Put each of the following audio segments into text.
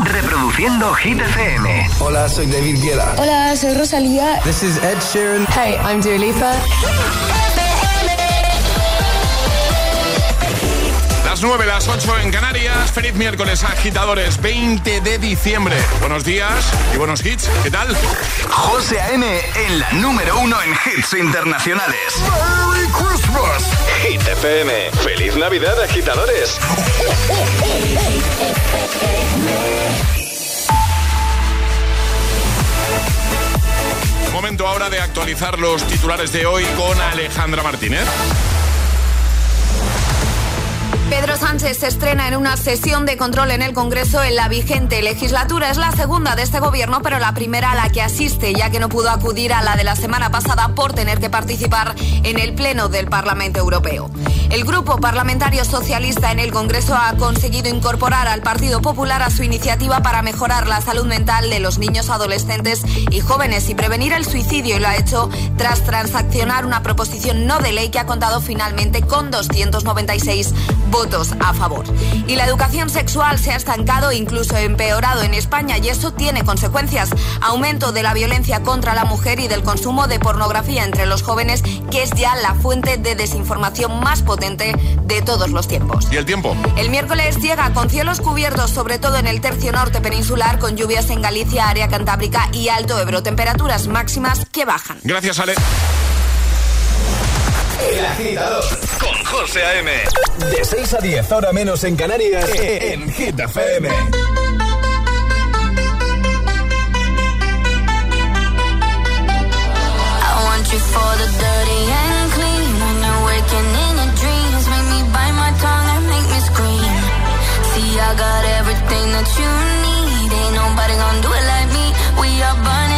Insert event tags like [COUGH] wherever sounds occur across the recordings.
Reproduciendo Hit FM. Hola, soy David Guetta. Hola, soy Rosalía. This is Ed Sheeran. Hey, I'm Dua Lipa. Las 9, las 8 en Canarias. Feliz miércoles, agitadores, 20 de diciembre. Buenos días y buenos hits. ¿Qué tal? José A.M. en la número uno en hits internacionales. ¡Merry Hit FM. ¡Feliz Navidad, agitadores! Momento ahora de actualizar los titulares de hoy con Alejandra Martínez. Pedro Sánchez se estrena en una sesión de control en el Congreso en la vigente legislatura. Es la segunda de este gobierno, pero la primera a la que asiste, ya que no pudo acudir a la de la semana pasada por tener que participar en el Pleno del Parlamento Europeo. El Grupo Parlamentario Socialista en el Congreso ha conseguido incorporar al Partido Popular a su iniciativa para mejorar la salud mental de los niños, adolescentes y jóvenes y prevenir el suicidio y lo ha hecho tras transaccionar una proposición no de ley que ha contado finalmente con 296 votos a favor. Y la educación sexual se ha estancado incluso empeorado en España y eso tiene consecuencias. Aumento de la violencia contra la mujer y del consumo de pornografía entre los jóvenes, que es ya la fuente de desinformación más potente de todos los tiempos. ¿Y el tiempo? El miércoles llega con cielos cubiertos, sobre todo en el tercio norte peninsular, con lluvias en Galicia, área cantábrica y Alto Ebro. Temperaturas máximas que bajan. Gracias, Ale. El agitador con José A.M. De 6 a 10, ahora menos en Canarias, en Hit FM. I want you for the dirty and clean. When you're waking in your dreams, make me bite my tongue and make me scream. See, I got everything that you need. Ain't nobody gonna do it like me. We are burning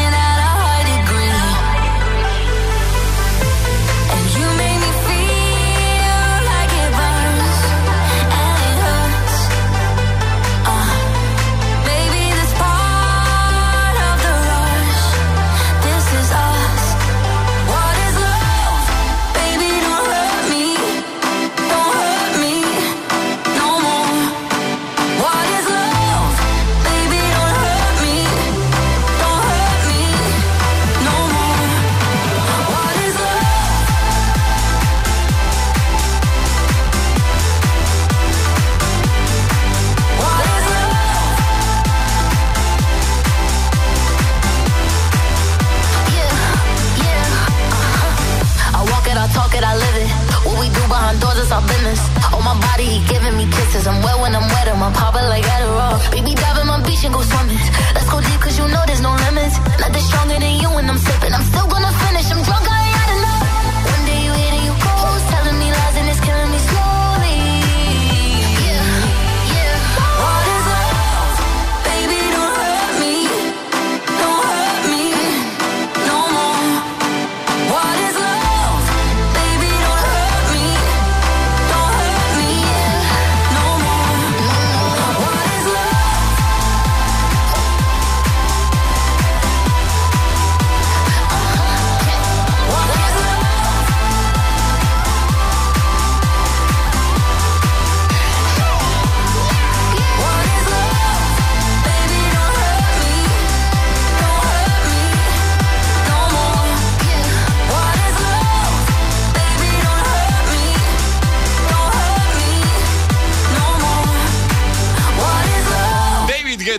he giving me kisses. I'm wet when I'm wet, I'm popping like Adderall. Baby, dive in my beach and go swimming. Let's go deep, cause you know there's no limits. Nothing stronger than you when I'm sipping. I'm still gonna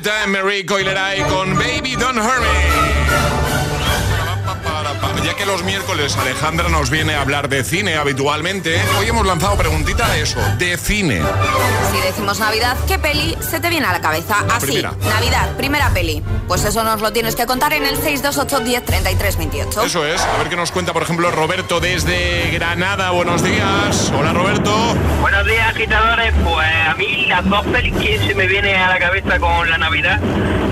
en Mary Coileray con Baby Don't Hurt Me. Ya que los miércoles Alejandra nos viene a hablar de cine habitualmente, hoy hemos lanzado preguntita de eso, de cine. Si decimos Navidad, ¿qué peli se te viene a la cabeza? Así, primera. Navidad, primera peli. Pues eso nos lo tienes que contar en el 628 10 33 28. Eso es, a ver qué nos cuenta, por ejemplo, Roberto desde Granada. Buenos días. Hola, Roberto. Buenos días, agitadores. Pues a mí las dos pelis que se me viene a la cabeza con la Navidad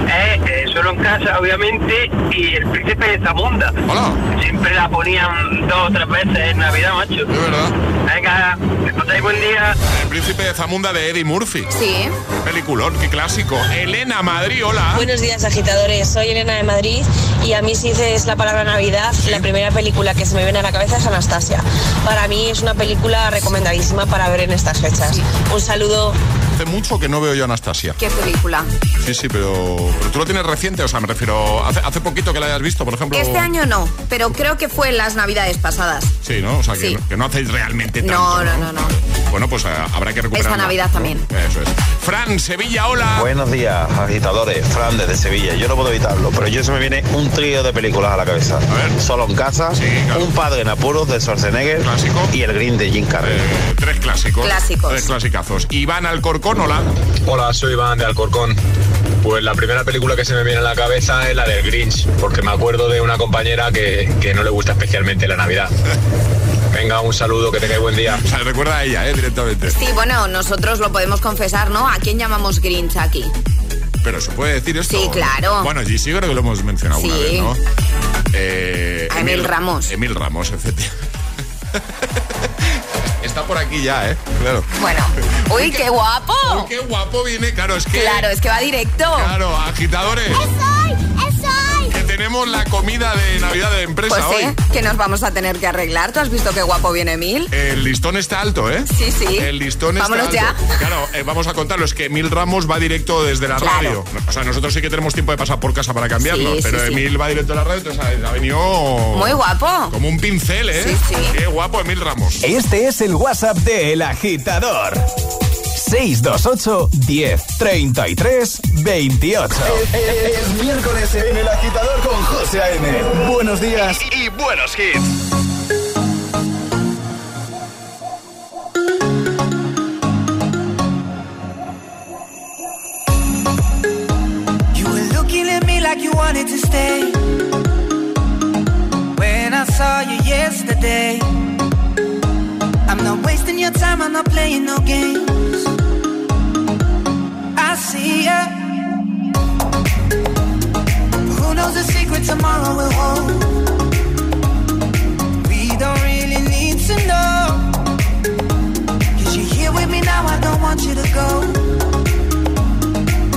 es eh, Solo en casa, obviamente, y El Príncipe de Zamunda. Hola. Siempre la ponían dos o tres veces en Navidad, macho. Es verdad. Venga, que paséis buen día. El príncipe de Zamunda de Eddie Murphy. Sí. Peliculón, qué clásico. Elena Madrid, hola. Buenos días agitadores, soy Elena de Madrid y a mí si dices la palabra Navidad, la primera película que se me viene a la cabeza es Anastasia. Para mí es una película recomendadísima para ver en estas fechas. Un saludo. Hace mucho que no veo yo Anastasia. ¿Qué película? Sí, sí, pero, pero tú lo tienes reciente, o sea, me refiero, hace, hace poquito que la hayas visto, por ejemplo. Este año no, pero creo que fue en las navidades pasadas. Sí, ¿no? O sea, que, Sí. no, que no hacéis realmente tanto. No, no, no, no. Bueno, pues eh, habrá que recuperar. Esta Navidad también. Eso es. Fran, Sevilla, hola. Buenos días, agitadores. Fran desde Sevilla. Yo no puedo evitarlo, pero yo se me viene un trío de películas a la cabeza. ver. Solo en casa, Sí, claro. un padre en apuros de Schwarzenegger Clásico. y el Green de Jim Carrey. Eh, tres clásicos. Clásicos. Tres clasicazos. Iván Alcorcón, hola. Hola, soy Iván de Alcorcón. Pues la primera película que se me viene a la cabeza es la del Grinch, porque me acuerdo de una compañera que, que no le gusta especialmente la Navidad. Venga, un saludo, que tengáis buen día. O sea, recuerda a ella, ¿eh? Directamente. Sí, bueno, nosotros lo podemos confesar, ¿no? ¿A quién llamamos Grinch aquí? Pero se puede decir esto. Sí, claro. Bueno, sí, sí, creo que lo hemos mencionado Sí. una vez, ¿no? Eh, A Emil Ramos. Emil Ramos, efectivamente. [LAUGHS] Está por aquí ya, ¿eh? Claro. Bueno. Uy, qué guapo. Uy, qué guapo viene, claro, es que. Claro, es que va directo. Claro, agitadores. Tenemos la comida de Navidad de empresa Pues sí, hoy. que nos vamos a tener que arreglar. ¿Tú has visto qué guapo viene Mil? El listón está alto, ¿eh? Sí, sí. El listón Vámonos está alto. ya. Claro, eh, vamos a contarlo. Es que Emil Ramos va directo desde la Claro. radio. O sea, nosotros sí que tenemos tiempo de pasar por casa para cambiarlo. Sí, sí, pero sí. Emil va directo a la radio, entonces ha, ha venido. Muy guapo. Como un pincel, ¿eh? Sí, sí. Qué guapo Emil Ramos. Este es el WhatsApp de El Agitador. 628 10 33 28. Es miércoles en El Agitador con José A.M. Buenos días. Y buenos hits. You were looking at me like you wanted to stay. When I saw you yesterday, I'm not wasting your time, I'm not playing no games. Who knows the secret tomorrow will hold? We don't really need to know. You're here with me now, I don't want you to go.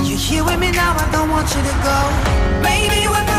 You're here with me now, I don't want you to go. Maybe we're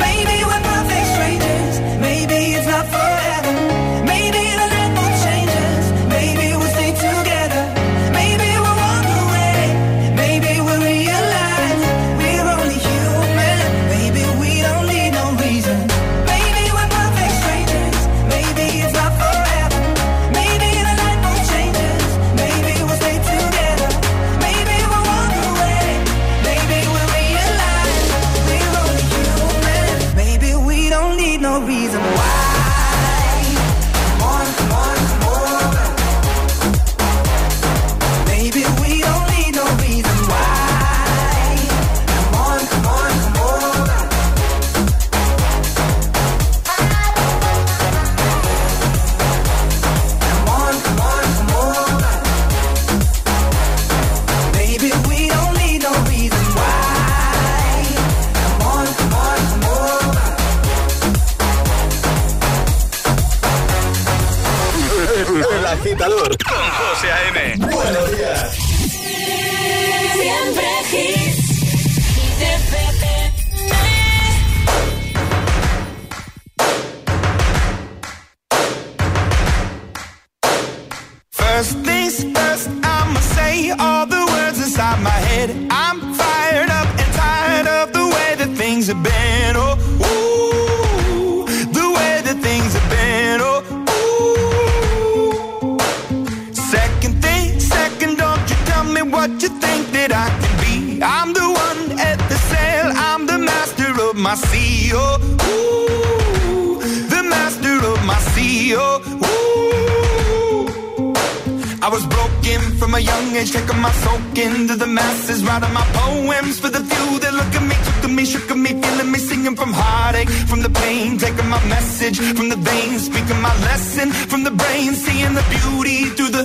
Maybe we're perfect strangers. My sea. Oh, ooh, the master of my sea. Oh, ooh. I was broken from a young age, taking my soak into the masses, writing my poems for the few that look at me, took at me, shook at me, feeling me, singing from heartache, from the pain, taking my message from the veins, speaking my lesson from the brain, seeing the beauty through the.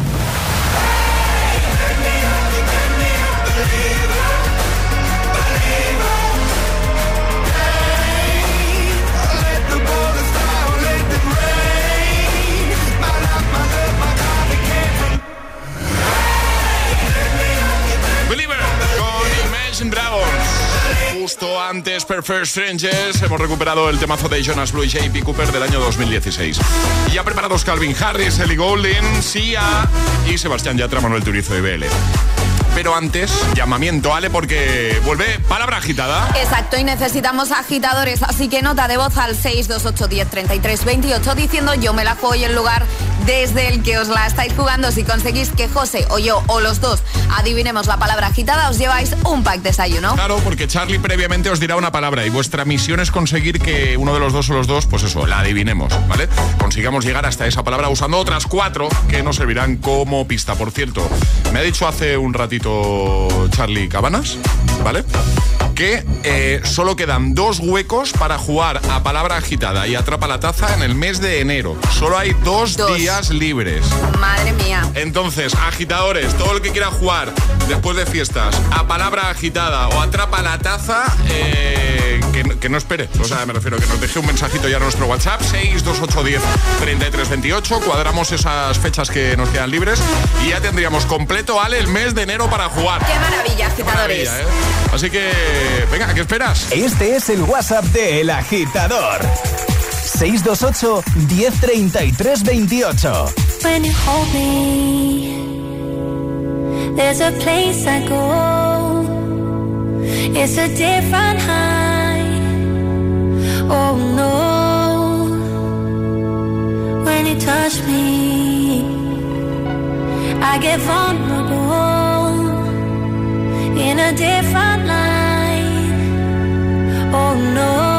Antes Perfect Strangers hemos recuperado el temazo de Jonas Blue y JP Cooper del año 2016. Y ya preparados Calvin Harris, Ellie Goulding, Sia y Sebastián Yatra, Manuel Turizo y BL. Pero antes, llamamiento, Ale, porque vuelve palabra agitada. Exacto, y necesitamos agitadores, así que nota de voz al 628 10 33 28 diciendo yo me la juego y el lugar desde el que os la estáis jugando. Si conseguís que José o yo o los dos adivinemos la palabra agitada, os lleváis un pack desayuno. Claro, porque Charlie previamente os dirá una palabra y vuestra misión es conseguir que uno de los dos o los dos, pues eso, la adivinemos, ¿vale? Consigamos llegar hasta esa palabra usando otras cuatro que nos servirán como pista. Por cierto, me ha dicho hace un ratito Charlie Cabanas, ¿vale? Que eh, solo quedan dos huecos para jugar a palabra agitada y atrapa la taza en el mes de enero. Solo hay dos, Dos. días libres. Madre mía. Entonces, agitadores, todo el que quiera jugar después de fiestas a palabra agitada o atrapa la taza, eh, que, no- que no espere. O sea, me refiero que nos deje un mensajito ya a nuestro WhatsApp, 62810 3328. Cuadramos esas fechas que nos quedan libres y ya tendríamos completo, Ale, el mes de enero para jugar. Qué maravilla, agitadores. Maravilla, ¿eh? Así que, venga, ¿qué esperas? Este es el WhatsApp de El Agitador. 628 1033 28. When you hold me, there's a place I go. It's a different high. Oh no. When you touch me, I get vulnerable in a different light. Oh no.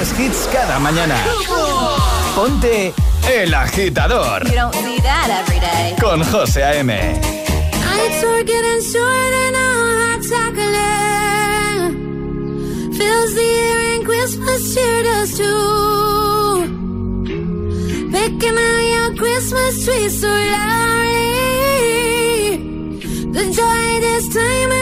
Mejores hits cada mañana. Ponte El Agitador You don't see that every day. con José A.M. Nights are getting shorter now, hot chocolate fills the air and Christmas cheer does too. Picking out your Christmas tree so loudly. The joy this time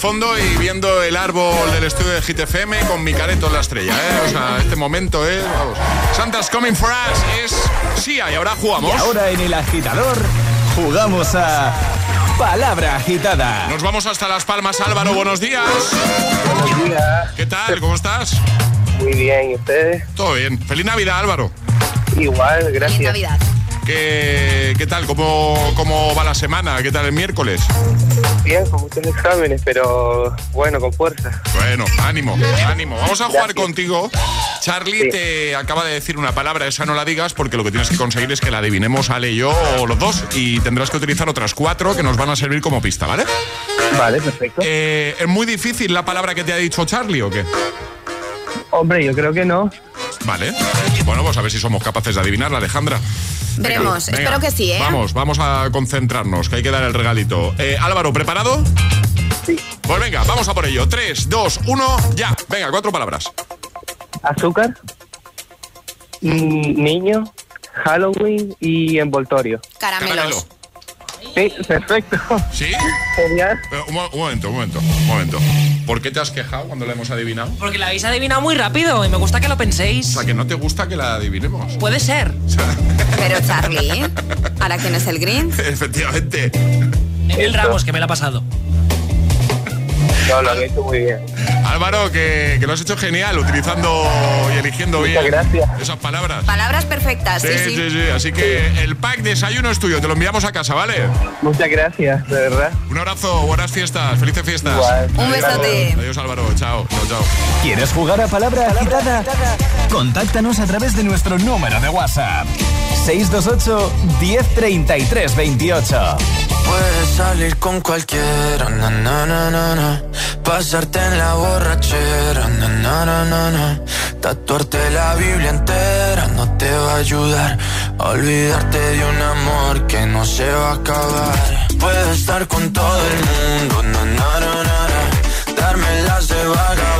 fondo y viendo el árbol del estudio de GTFM con mi careto en la estrella, ¿eh? O sea, este momento, ¿eh? Vamos. Santa's Coming for Us es Sia y ahora jugamos. Y ahora en El Agitador jugamos a Palabra Agitada. Nos vamos hasta Las Palmas, Álvaro, buenos días. Buenos días. ¿Qué tal? ¿Cómo estás? Muy bien, ¿y ustedes? Todo bien. Feliz Navidad, Álvaro. Igual, gracias. ¿Qué, qué tal? ¿Cómo, ¿Cómo va la semana? ¿Qué tal el miércoles? Bien, con muchos exámenes, pero bueno, con fuerza. Bueno, ánimo, ánimo. Vamos a jugar contigo. Charlie te acaba de decir una palabra, esa no la digas porque lo que tienes que conseguir es que la adivinemos Ale y yo o los dos y tendrás que utilizar otras cuatro que nos van a servir como pista, ¿vale? Vale, perfecto. Eh, ¿Es muy difícil la palabra que te ha dicho Charlie o qué? Hombre, yo creo que no. Vale. Bueno, pues a ver si somos capaces de adivinarla, Alejandra. Veremos, venga. espero que sí, ¿eh? Vamos, vamos a concentrarnos, que hay que dar el regalito. Eh, Álvaro, ¿preparado? Sí. Pues venga, vamos a por ello. 3, 2, 1, ya. Venga, cuatro palabras. Azúcar, mm, niño, Halloween y envoltorio. Caramelos. Sí, perfecto. ¿Sí? Genial. Pero, un, mo- un momento, un momento, un momento. ¿Por qué te has quejado cuando la hemos adivinado? Porque la habéis adivinado muy rápido y me gusta que lo O penséis. sea, que no te gusta que la adivinemos. Puede ser. [LAUGHS] Pero Charlie, ¿ahora quién es el Grinch? Efectivamente. Emil Ramos, que me la ha pasado. No, lo han hecho muy bien. Álvaro, que, que lo has hecho genial utilizando y eligiendo bien esas palabras. Palabras perfectas, sí, sí. sí, sí. Así que el pack desayuno es tuyo, te lo enviamos a casa, ¿vale? Muchas gracias, de verdad. Un abrazo, buenas fiestas, felices fiestas. Un besote. Adiós Álvaro, chao, chao, chao. ¿Quieres jugar a palabra agitada? Contáctanos a través de nuestro número de WhatsApp. 628 1033 28. Puedes salir con cualquiera, na, na, na, pasarte en la borrachera, na, tatuarte la Biblia entera no te va a ayudar olvidarte de un amor que no se va a acabar. Puedes estar con todo el mundo, darme las de vagabundo,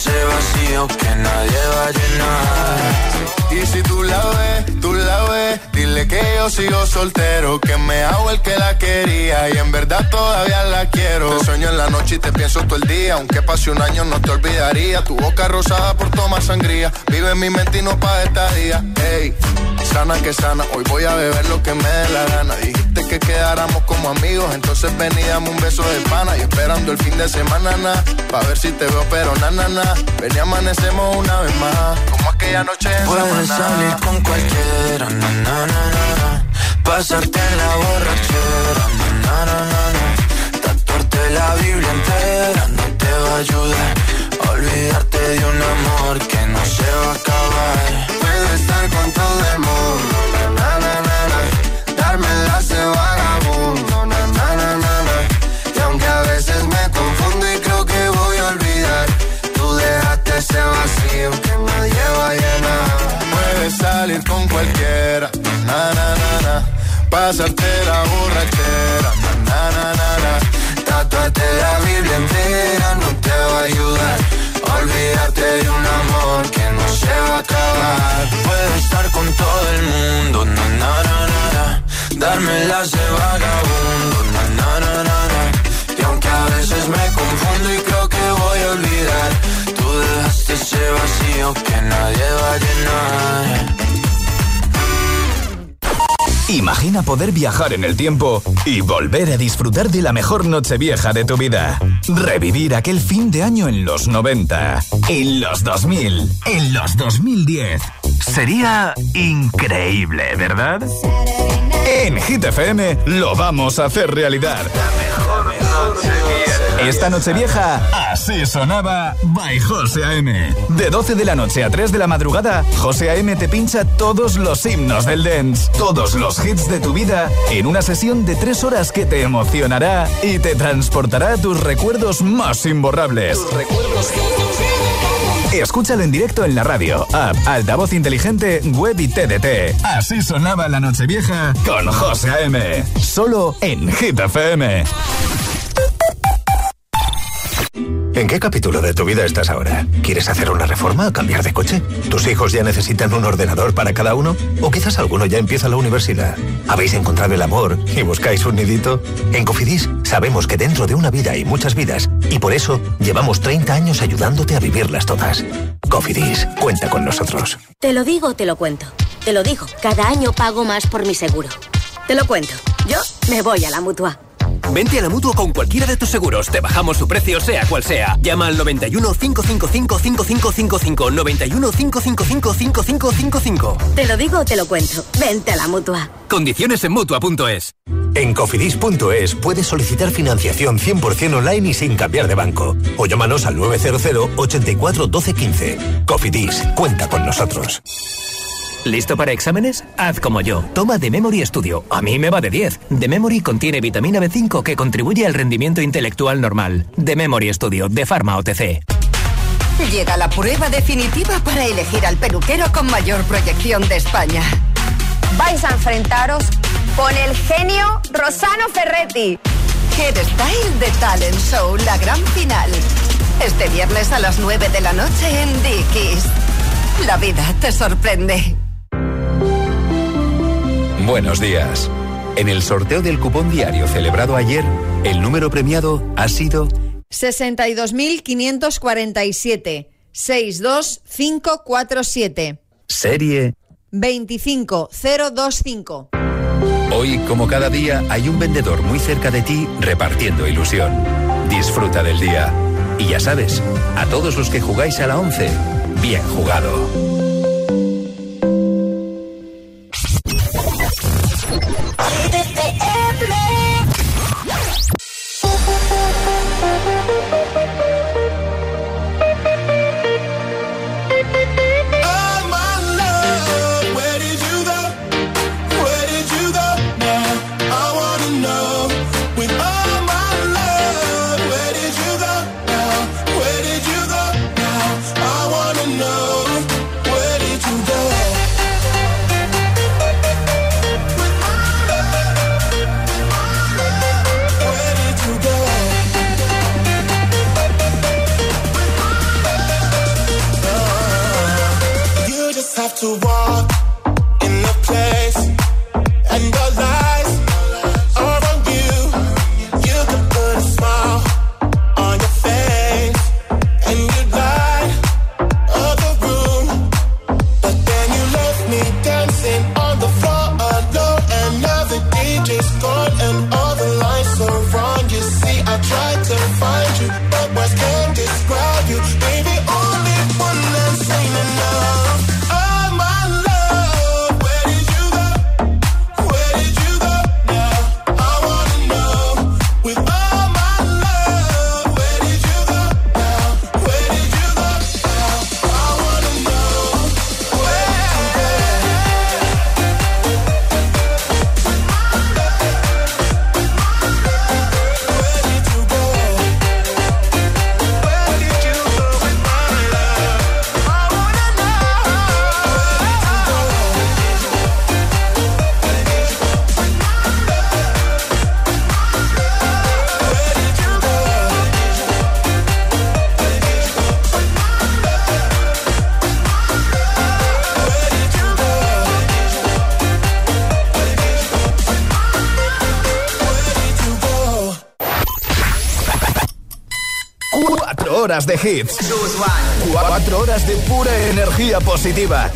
ese vacío que nadie va a llenar. Y si tú la ves, tú la ves, dile que yo sigo soltero, que me hago el que la quería y en verdad todavía la quiero. Te sueño en la noche y te pienso todo el día, aunque pase un año no te olvidaría. Tu boca rosada por tomar sangría, vive en mi mente y no pa' esta día. Ey, sana que sana, hoy voy a beber lo que me dé la gana. Dijiste que quedáramos como amigos, entonces ven y dame un beso de pana. Y esperando el fin de semana, na, pa' ver si te veo, pero na, na, na. Ven y amanecemos una vez más, como aquella noche en Puedes salir con cualquiera, na, na, na, pasarte en la borrachera, na, na, na, na, tatuarte la Biblia entera no te va a ayudar olvidarte de un amor que no se va a acabar. Puedes estar con todo el mundo, Pasarte la borrachera, na na na na. Tatuarte la Biblia entera no te va a ayudar a olvidarte de un amor que no se va a acabar. Puedes estar con todo el mundo, na na na na, na. darme las de vagabundo, na na na na na. y aunque a veces me confundo y creo que voy a olvidar, tú dejaste ese vacío que nadie va a llenar. Imagina poder viajar en el tiempo y volver a disfrutar de la mejor noche vieja de tu vida. Revivir aquel fin de año en los 90, en los 2000, en los 2010. Sería increíble, ¿verdad? En Hit FM lo vamos a hacer realidad. Esta noche vieja, así sonaba by José A.M. De 12 de la noche a 3 de la madrugada, José A.M. te pincha todos los himnos del dance, todos los hits de tu vida, en una sesión de 3 horas que te emocionará y te transportará a tus recuerdos más imborrables. Escúchalo en directo en la radio, app, altavoz inteligente, web y TDT. Así sonaba la noche vieja con José A.M. Solo en Hit FM. ¿En qué capítulo de tu vida estás ahora? ¿Quieres hacer una reforma o cambiar de coche? ¿Tus hijos ya necesitan un ordenador para cada uno? ¿O quizás alguno ya empieza la universidad? ¿Habéis encontrado el amor y buscáis un nidito? En Cofidis sabemos que dentro de una vida hay muchas vidas y por eso llevamos 30 años ayudándote a vivirlas todas. Cofidis, cuenta con nosotros. Te lo digo, te lo cuento. Te lo digo, cada año pago más por mi seguro. Te lo cuento. Yo me voy a la mutua. Vente a la mutua con cualquiera de tus seguros. Te bajamos su precio, sea cual sea. Llama al 91 555 5555. 91 555 5555. Te lo digo o te lo cuento. Vente a la mutua. Condiciones en mutua.es. En cofidis.es puedes solicitar financiación 100% online y sin cambiar de banco. O llámanos al 900 84 12 15. Cofidis, cuenta con nosotros. ¿Listo para exámenes? Haz como yo. Toma The Memory Studio. A mí me va de 10. The Memory contiene vitamina B5 que contribuye al rendimiento intelectual normal. The Memory Studio de Pharma OTC. Llega la prueba definitiva para elegir al peluquero con mayor proyección de España. Vais a enfrentaros con el genio Rosano Ferretti. Head Style de Talent Show, la gran final. Este viernes a las 9 de la noche en Dickies. La vida te sorprende. Buenos días. En el sorteo del cupón diario celebrado ayer, el número premiado ha sido 62.547. 62547. serie. 25025. Hoy, como cada día, hay un vendedor muy cerca de ti repartiendo ilusión. Disfruta del día. Y ya sabes, a todos los que jugáis a la 11, bien jugado. Oh horas de hits. Cuatro horas de pura energía positiva.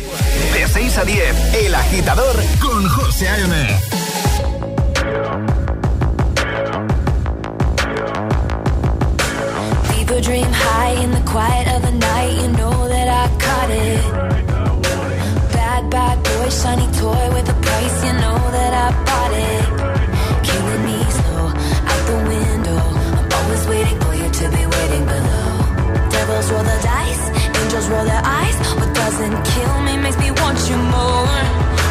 De 6 a 10, El Agitador con José A.M. People dream high in the quiet of the night. You know that I caught it. Bad, bad boy, shiny toy with a price. You know that I bought it. Killing me slow out the window. I'm always waiting for you to be roll their eyes. What doesn't kill me makes me want you more.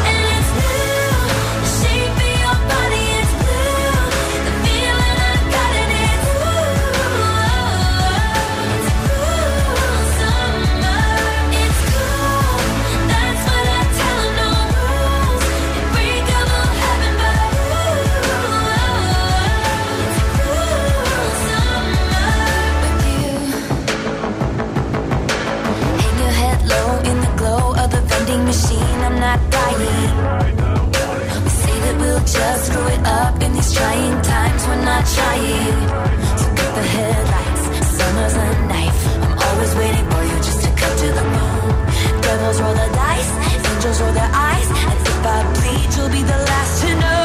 We say that we'll just screw it up in these trying times. We're not trying. So cut the headlights. Summer's a knife. I'm always waiting for you just to come to the moon. Devils roll the dice. Angels roll their eyes. And if I bleed, you'll be the last to know.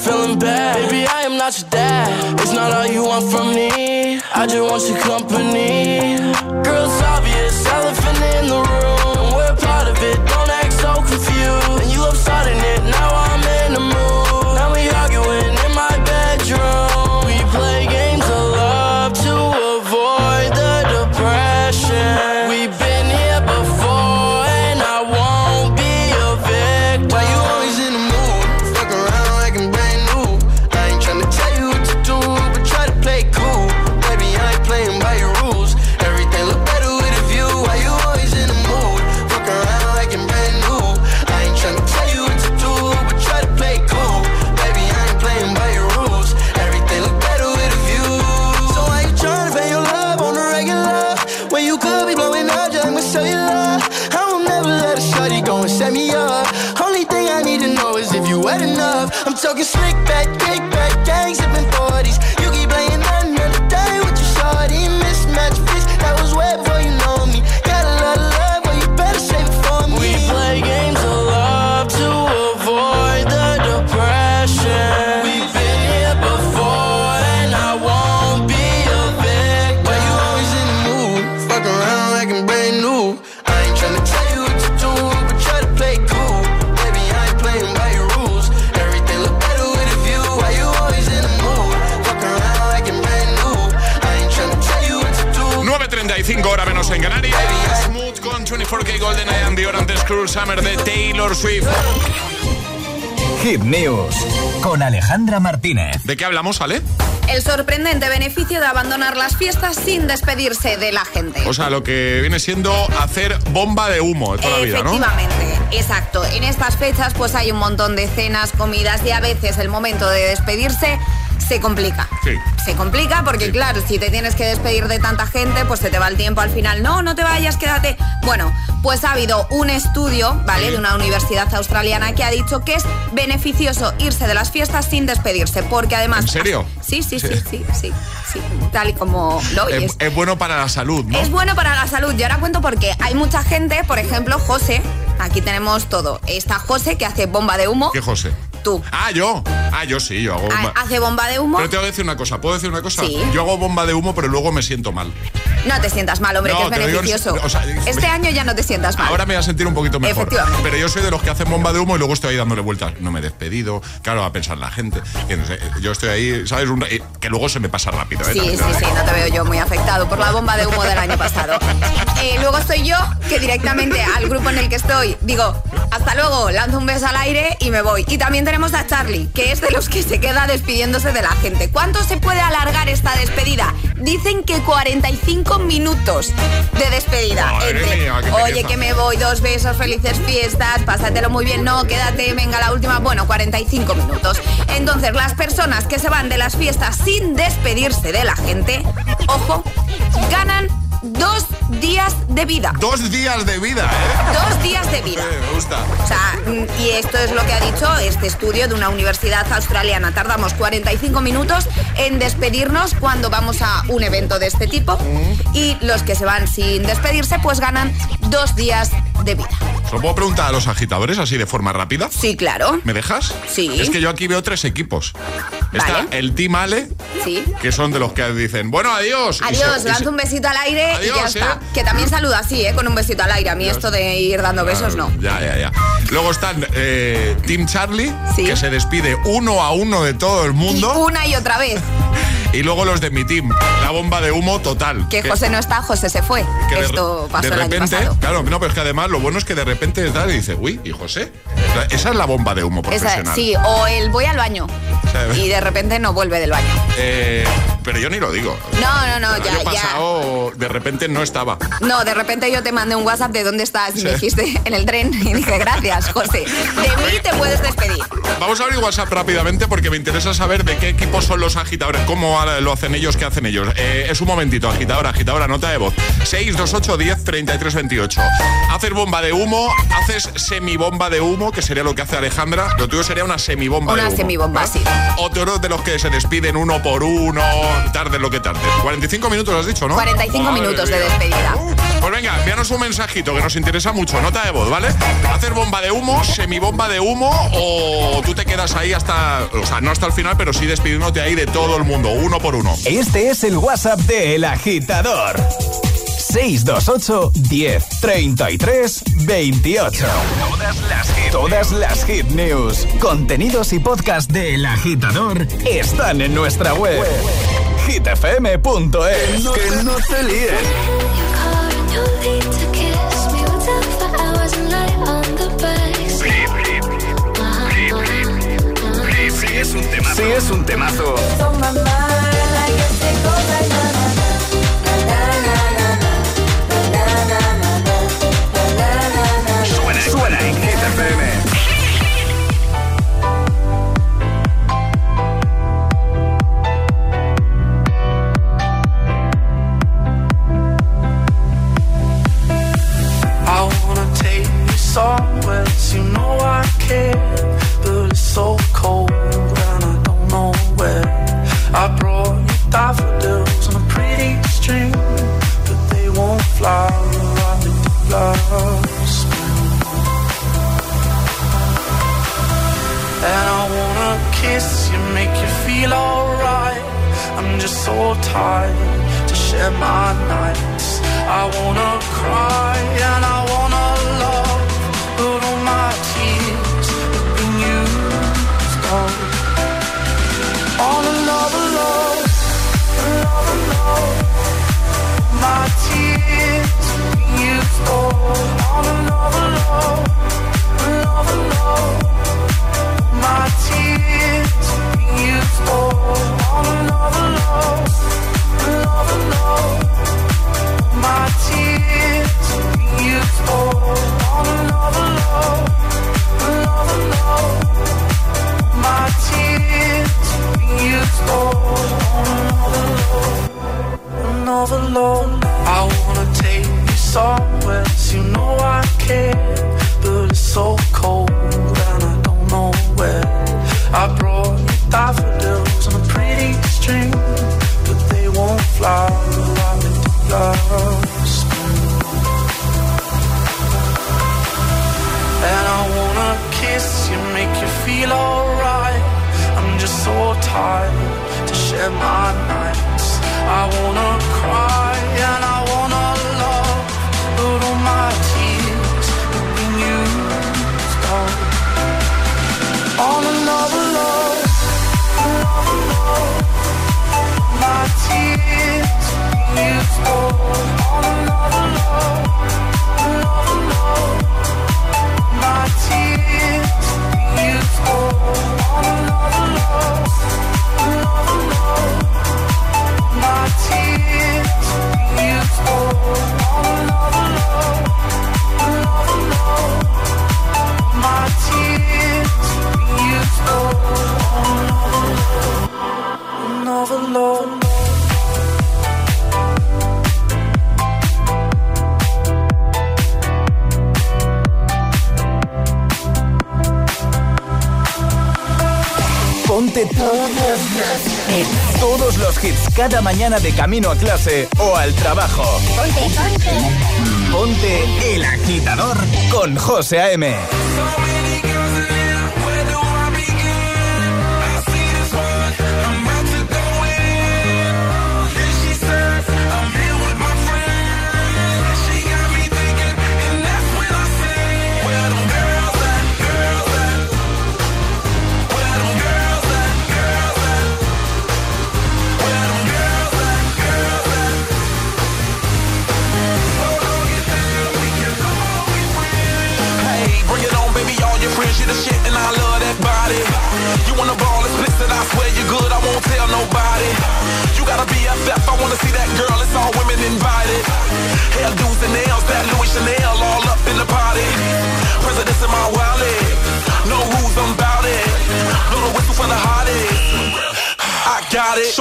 Feeling bad. Baby, I am not your dad. It's not all you want from me. I just want your company. Girl, it's obvious, elephant in the room. 4K Golden Eye and Dior antes Cruel Summer de Taylor Swift. Hit News con Alejandra Martínez. ¿De qué hablamos, Ale? El sorprendente beneficio de abandonar las fiestas sin despedirse de la gente. O sea, lo que viene siendo hacer bomba de humo toda la vida, ¿no? Efectivamente, exacto. En estas fechas pues hay un montón de cenas, comidas y a veces el momento de despedirse se complica. Sí. Se complica porque claro, si te tienes que despedir de tanta gente, pues se te va el tiempo al final. No, no te vayas, quédate. Bueno, pues ha habido un estudio, ¿vale? De una universidad australiana que ha dicho que es beneficioso irse de las fiestas sin despedirse, porque además... ¿En serio? Sí, sí, sí, sí, sí, sí, tal y como lo oyes. Es, es bueno para la salud, ¿no? Es bueno para la salud. Y ahora cuento por qué. Hay mucha gente, por ejemplo, José. Aquí tenemos todo. Está José que hace bomba de humo. ¿Qué, José? Tú. Ah, yo. Ah, yo sí, yo hago bomba. Hace bomba de humo. Pero te voy a decir una cosa, ¿puedo decir una cosa? Sí. Yo hago bomba de humo, pero luego me siento mal. No te sientas mal, hombre, No, que es digo beneficioso. o sea, este año ya no te sientas mal. Ahora me voy a sentir un poquito mejor. Efectivamente. Pero yo soy de los que hacen bomba de humo y luego estoy ahí dándole vueltas. No me he despedido, claro, va a pensar la gente. yo estoy ahí, ¿sabes? Un- eh, que luego se me pasa rápido. ¿eh? Sí, sí, sí, no te veo yo muy afectado por la bomba de humo del año pasado. Eh, luego estoy yo, que directamente al grupo en el que estoy digo, hasta luego, lanzo un beso al aire y me voy. Y también tenemos a Charlie, que es de los que se queda despidiéndose de la gente. ¿Cuánto se puede alargar esta despedida? Dicen que 45 minutos de despedida. Entre, mía, Oye, pereza". que me voy, dos besos, felices fiestas, pásatelo muy bien, no, quédate, venga la última, bueno, 45 minutos. Entonces, las personas que se van de las fiestas sin despedirse de la gente, ojo, ganan dos días de vida. Dos días de vida, ¿eh? Dos días de vida. Eh, me gusta. O sea, mm, y esto es lo que ha dicho este estudio de una universidad australiana. Tardamos 45 minutos en despedirnos cuando vamos a un evento de este tipo y los que se van sin despedirse pues ganan dos días de vida. ¿Se lo puedo preguntar a los agitadores así de forma rápida? Sí, claro. ¿Me dejas? Sí. Es que yo aquí veo tres equipos. Está Vale. el Team Ale, Sí. que son de los que dicen, bueno, adiós. Adiós, se- lanzo un besito al aire y ya está. ¿eh? Que también saluda así, ¿eh? Con un besito al aire. A mí esto de ir dando besos no. Ya, ya, ya. Luego están eh, Team Charlie, Sí. que se despide uno a uno de todo el Y mundo. una y otra vez. [LAUGHS] Y luego los de mi team, la bomba de humo total. Que José no está, José se fue. que de- Esto pasó de el año repente, claro, no, pero es que además lo bueno es que de repente tal y dice, uy, ¿y José? Esa es la bomba de humo Esa- profesional. sí, o el voy al baño y de repente no vuelve del baño. Eh, pero yo ni lo digo. No, no, no, El ya, año ya. pasado de repente no estaba. No, de repente yo te mandé un WhatsApp de dónde estás y me dijiste en el tren y dije gracias, José. De mí te puedes despedir. Vamos a abrir WhatsApp rápidamente porque me interesa saber de qué equipos son los agitadores, cómo lo hacen ellos, qué hacen ellos. Eh, es un momentito, agitadora, agitadora, nota de voz. 628 10 33 28. Haces bomba de humo, haces semibomba de humo, que sería lo que hace Alejandra. Lo tuyo sería una semibomba de Una humo. semibomba, sí. Otro de los que se despiden uno por uno, tarde lo que tarde. 45 minutos has dicho, ¿no? 45 Madre minutos de despedida. Pues venga, envíanos un mensajito que nos interesa mucho, nota de voz, ¿vale? Hacer bomba de humo, semibomba de humo o tú te quedas ahí hasta, o sea, no hasta el final, pero sí despidiéndote ahí de todo el mundo, uno por uno. Este es el WhatsApp de El Agitador. 628 10 33 28. Todas las hit, todas las hit news, contenidos y podcast de El Agitador están en nuestra web. hitfm.es. Que no te líen. Si es un temazo. Si es un temazo. Todos los hits. Cada mañana de camino a clase o al trabajo. Ponte, ponte. Ponte El Agitador con José A.M.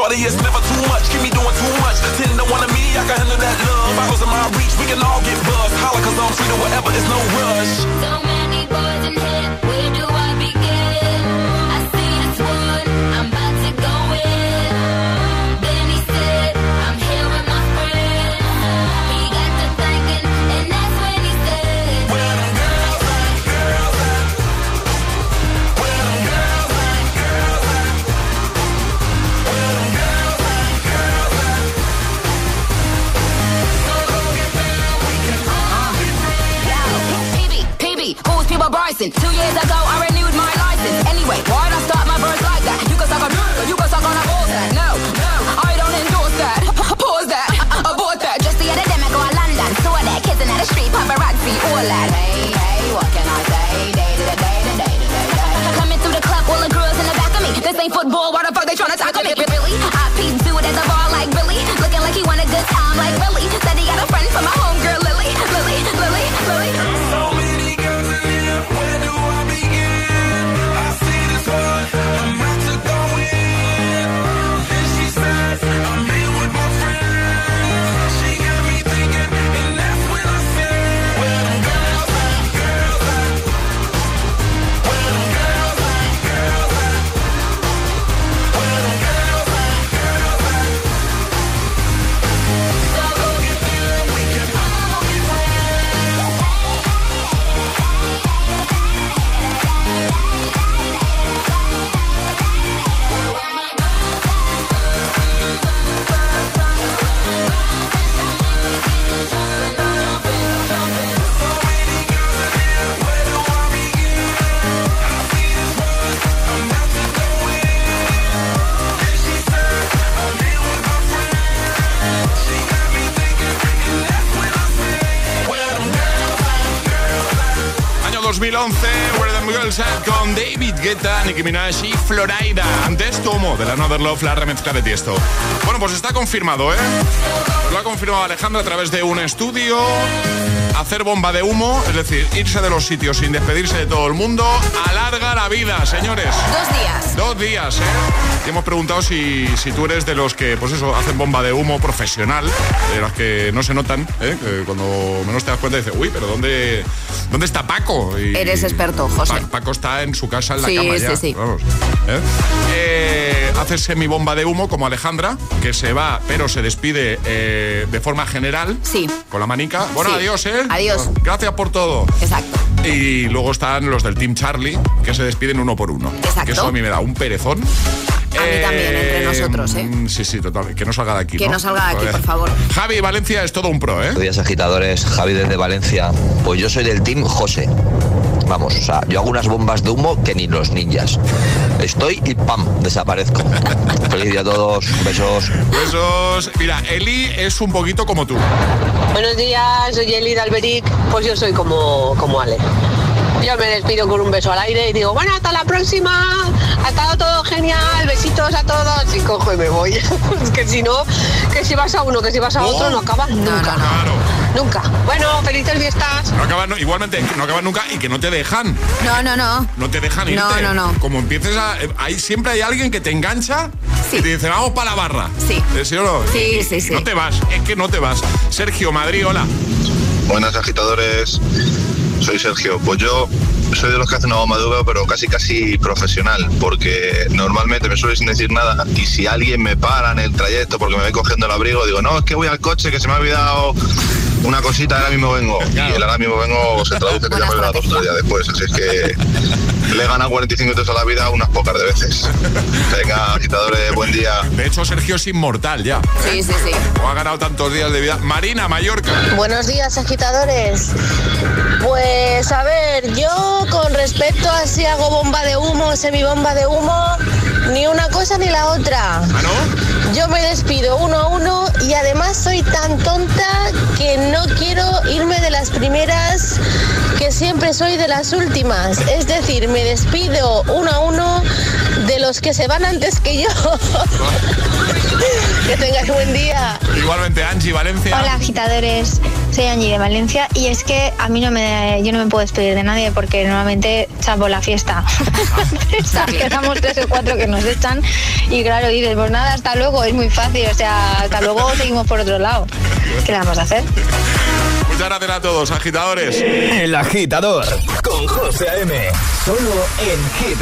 Shawty, it's never too much. Keep me doing too much. Ten to one of me, I can handle that love. Bottles in my reach, we can all get buzzed. Holla, cause I'm to whatever, it's no rush. So many boys in here, Bryson? Two years ago, I renewed my license. Anyway, why'd I start my verse like that? You can suck dick, you can suck on a bullshit. No, 2011, Where Them Girls con David Guetta, Nicki Minaj y Florida. Antes, Tomo, de la Another Love, la remezcla de Tiesto. Bueno, pues está confirmado, ¿eh? Lo ha confirmado Alejandra a través de un estudio. Hacer bomba de humo, es decir, irse de los sitios sin despedirse de todo el mundo, alarga la vida, señores. Dos días. Dos días, ¿eh? Y hemos preguntado si, si tú eres de los que, pues eso, hacen bomba de humo profesional, de las que no se notan, ¿eh? Que cuando menos te das cuenta dices, uy, pero ¿dónde, dónde está Paco? Y- Eres experto, José. Pa- Paco está en su casa en la Sí, cama sí, ya. sí. Vamos. ¿eh? Eh, haces semibomba de humo como Alejandra, que se va, pero se despide eh, de forma general. Sí. Con la manica. Bueno, adiós, ¿eh? Adiós. Gracias por todo. Exacto. Y luego están los del Team Charlie, que se despiden uno por uno. Exacto. Que eso a mí me da un perezón. A mí también, entre nosotros, ¿eh? Sí, sí, total. Que no salga de aquí. Que no salga de aquí, por favor. Javi Valencia es todo un pro, ¿eh? Buenos días agitadores, Javi desde Valencia. Pues yo soy del team José. Vamos, o sea, yo hago unas bombas de humo que ni los ninjas. Estoy y ¡pam! desaparezco. [LAUGHS] Feliz día a todos, besos. Besos. Mira, Eli es un poquito como tú. Buenos días, soy Eli de Alberic. Pues yo soy como, como Ale. Yo me despido con un beso al aire y digo, bueno, hasta la próxima. Ha estado todo genial, besitos a todos. Y cojo y me voy. [LAUGHS] es que si no, que si vas a uno, que si vas a otro, no acabas nunca. Nunca. Bueno, felices fiestas. No acaban, igualmente, no acaban nunca y que no te dejan. No, no, no. No te dejan irte. No, no, no. Como empieces a. eh, Hay, siempre hay alguien que te engancha y te dice, vamos para la barra. Sí. ¿Eh, ¿Sí o no? Sí, Y- sí, y sí. No te vas, es que no te vas. Sergio Madrid, hola. Buenas agitadores, soy Sergio. Pues yo soy de los que hacen una bomba de pero casi casi profesional, porque normalmente me suele sin decir nada y si alguien me para en el trayecto porque me ve cogiendo el abrigo, digo, no, es que voy al coche, que se me ha olvidado una cosita, ahora mismo vengo. Y el ahora mismo vengo se traduce que ya me verá dos o tres días después, así es que le he ganado 45 minutos a la vida unas pocas de veces. Venga, agitadores, buen día. De hecho, Sergio es inmortal ya. Sí, sí, sí. O ha ganado tantos días de vida. Marina, Mallorca. Buenos días, agitadores. Pues a ver, yo con respecto a si hago bomba de humo, semibomba de humo, ni una cosa ni la otra. Yo me despido uno a uno y además soy tan tonta que no quiero irme de las primeras, que siempre soy de las últimas. Es decir, me despido uno a uno de los que se van antes que yo. [LAUGHS] que tengáis buen día. Igualmente, Angie, Valencia. Hola agitadores, soy Angie de Valencia y es que a mí no me, yo no me puedo despedir de nadie porque normalmente chapo la fiesta. [LAUGHS] Quedamos tres o cuatro que nos echan y claro, dices, pues nada, hasta luego, es muy fácil, o sea, hasta luego seguimos por otro lado. ¿Qué le vamos a hacer? Muchas gracias a todos, agitadores. El agitador con José A.M. Solo en Hit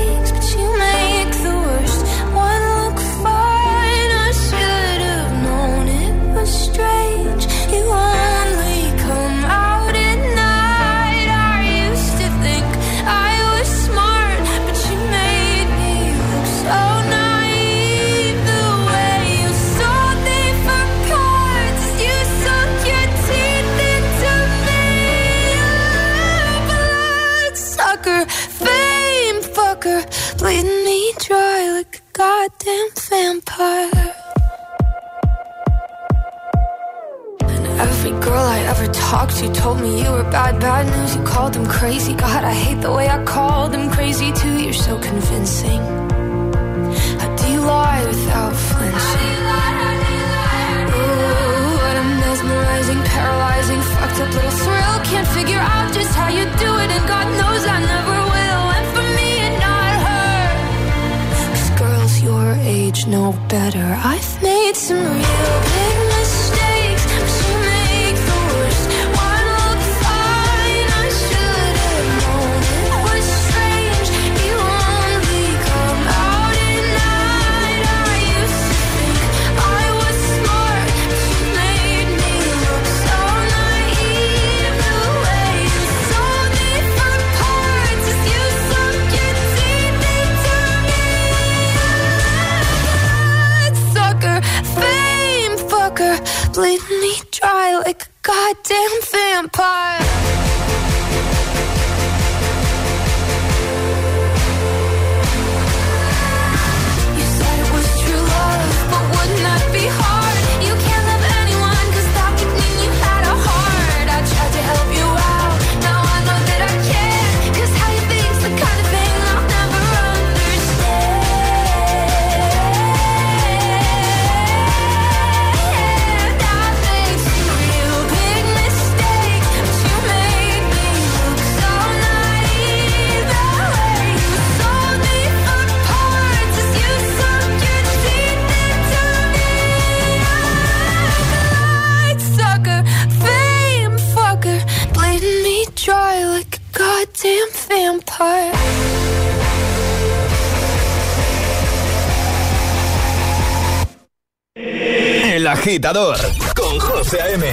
agitador con José A.M.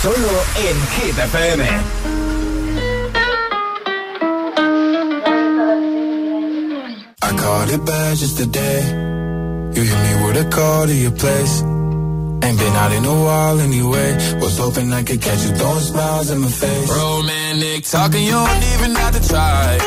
Solo en Hit FM. I caught it bad just today. You hit me with a call to your place. Ain't been out in a while anyway. Was hoping I could catch you throwing smiles in my face. Romantic talking, you don't even have to try.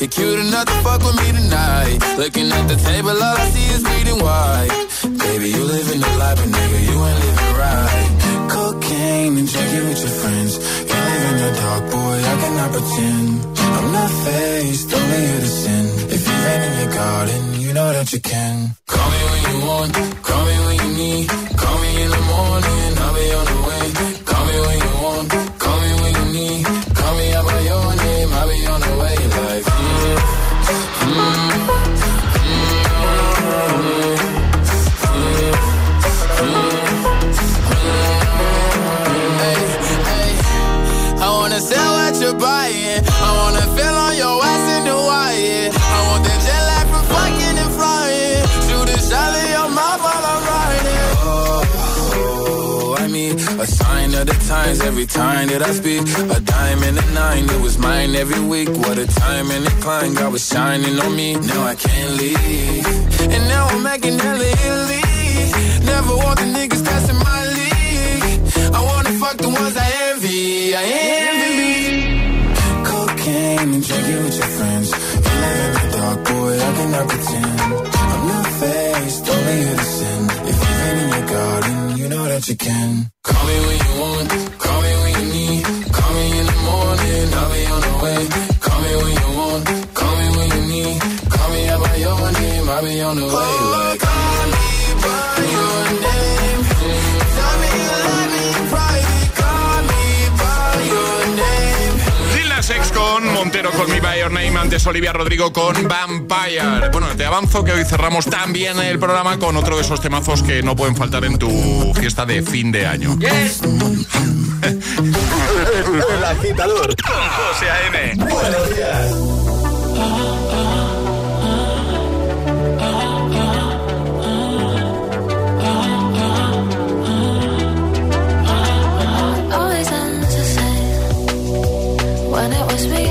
You're cute enough to fuck with me tonight. Looking at the table, all I see is bleeding white. Baby, you living the life, but nigga, you ain't living right. Cocaine and drinking with your friends. You live in the dark, boy, I cannot pretend. I'm not faced, only here to sin. If you ain't in your garden, you know that you can. Call me when you want, call me when you need. Times every time that I speak. A dime and a nine, it was mine every week. What a time and a climb, God was shining on me. Now I can't leave. And now I'm making hella Italy. Never want the niggas that's my league. I wanna fuck the ones I envy. I envy. Cocaine and drinking with your friends. Live in the dark, boy, I cannot pretend. I'm not faced, only sin. If you've in your garden, you know that you can. Antes Olivia Rodrigo con Vampire. Bueno, te avanzo que hoy cerramos también el programa con otro de esos temazos que no pueden faltar en tu fiesta de fin de año. El agitador con José A.M. Buenos días. when it was me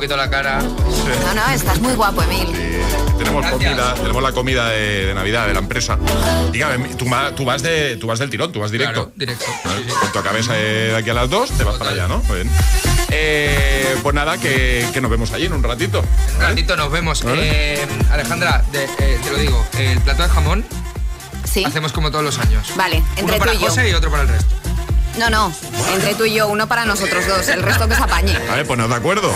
poquito la cara. No, no, estás muy guapo, Emil. Tenemos comida, tenemos la comida de, de Navidad de la empresa. Dígame, tú, tú vas de, tú vas del tirón, tú vas directo. directo. Cuando acabes eh, de aquí a las 2, te vas para allá, ¿no? Muy bien. Eh, pues nada, que, que nos vemos allí en un ratito. En un ratito nos vemos. ¿Vale? Eh, Alejandra, de- eh, te lo digo, el plato de jamón Sí. hacemos como todos los años. Vale, Uno entre tú para y yo. José y otro para el resto. No, no, entre tú y yo, uno para nosotros dos, el resto que se apañe. [LAUGHS] Vale, poneos de acuerdo.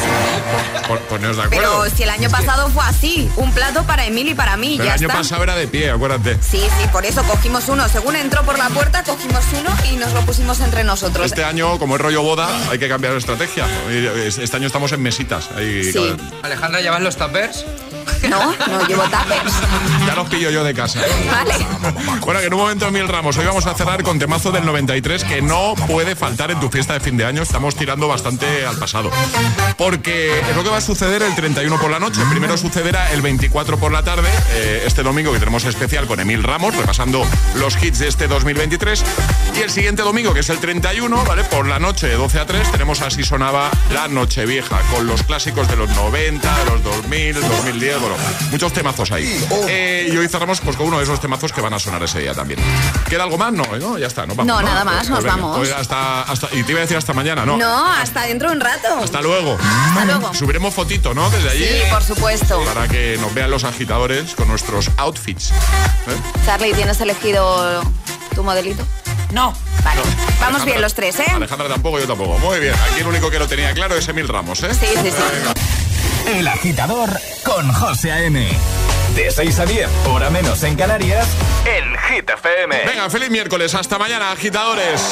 Pon- Poneos de acuerdo. Pero si el año pasado fue así, un plato para Emil y para mí, Pero ya el año está. pasado era de pie, acuérdate. Sí, sí, por eso cogimos uno. Según entró por la puerta, cogimos uno y nos lo pusimos entre nosotros. Este año, como es rollo boda, hay que cambiar de estrategia. Este año estamos en mesitas. Ahí, Sí. Alejandra, ¿llevas los tuppers? [LAUGHS] No, no llevo tapers. Ya los pillo yo de casa. Vale. Bueno, que en un momento Mil Ramos, hoy vamos a cerrar con temazo del 93 que no puede faltar en tu fiesta de fin de año. Estamos tirando bastante al pasado. Porque es lo que va a suceder el 31 por la noche. Primero sucederá el 24 por la tarde, eh, este domingo que tenemos especial con Emil Ramos, repasando los hits de este 2023. Y el siguiente domingo, que es el 31, ¿vale? Por la noche, de 12 a 3, tenemos así sonaba la noche vieja, con los clásicos de los 90, de los 2000, 2010, bueno, muchos temazos ahí. Eh, y hoy cerramos pues, con uno de esos temazos que van a sonar ese día también. ¿Queda algo más? No, ¿eh? ¿no? Ya está, nos vamos. No, nada más, nos venga, vamos. pues hasta, hasta- y te iba a decir hasta mañana, ¿no? No, hasta dentro de un rato. Hasta luego. Hasta luego. Subiremos fotito, ¿no? Desde allí. Sí, por supuesto. Para que nos vean los agitadores con nuestros outfits. ¿eh? Charlie, ¿tienes elegido tu modelito? No. Vale. Vamos Alejandra- bien los tres, ¿eh? Alejandra tampoco, yo tampoco. Muy bien. Aquí el único que lo tenía claro es Emil Ramos, ¿eh? Sí, sí, sí. El agitador con José A.M. De 6 a 10, hora menos en Canarias, en Hit FM. Venga, feliz miércoles. Hasta mañana, agitadores.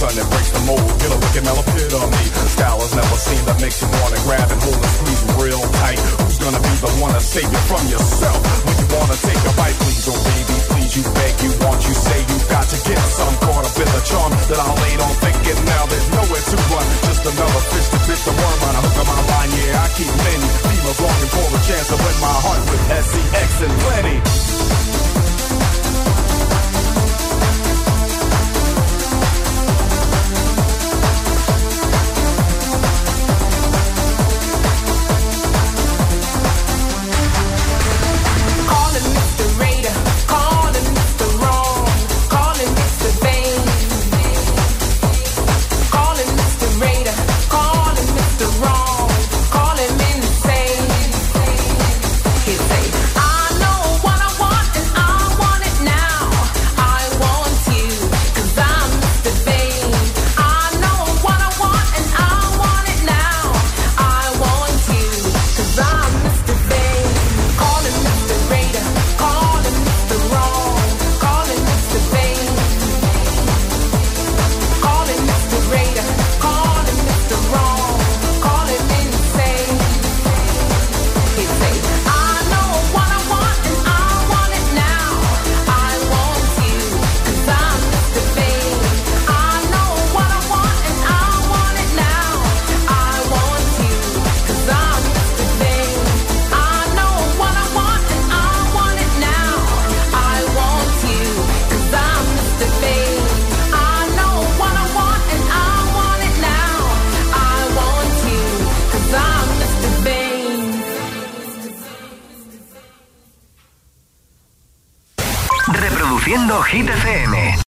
Son that breaks the mold. Get a look at epitome. Style is never seen that makes you wanna grab and hold and squeeze real tight. Who's gonna be the one to save you from yourself? When you wanna take a bite, please, oh baby, please, you beg, you want, you say you got to get some caught up in the charm that I laid on thinking now there's nowhere to run. Just another fish to fish the worm on a hook of my line. Yeah, I keep many females longing for a chance to win my heart with SCX and plenty.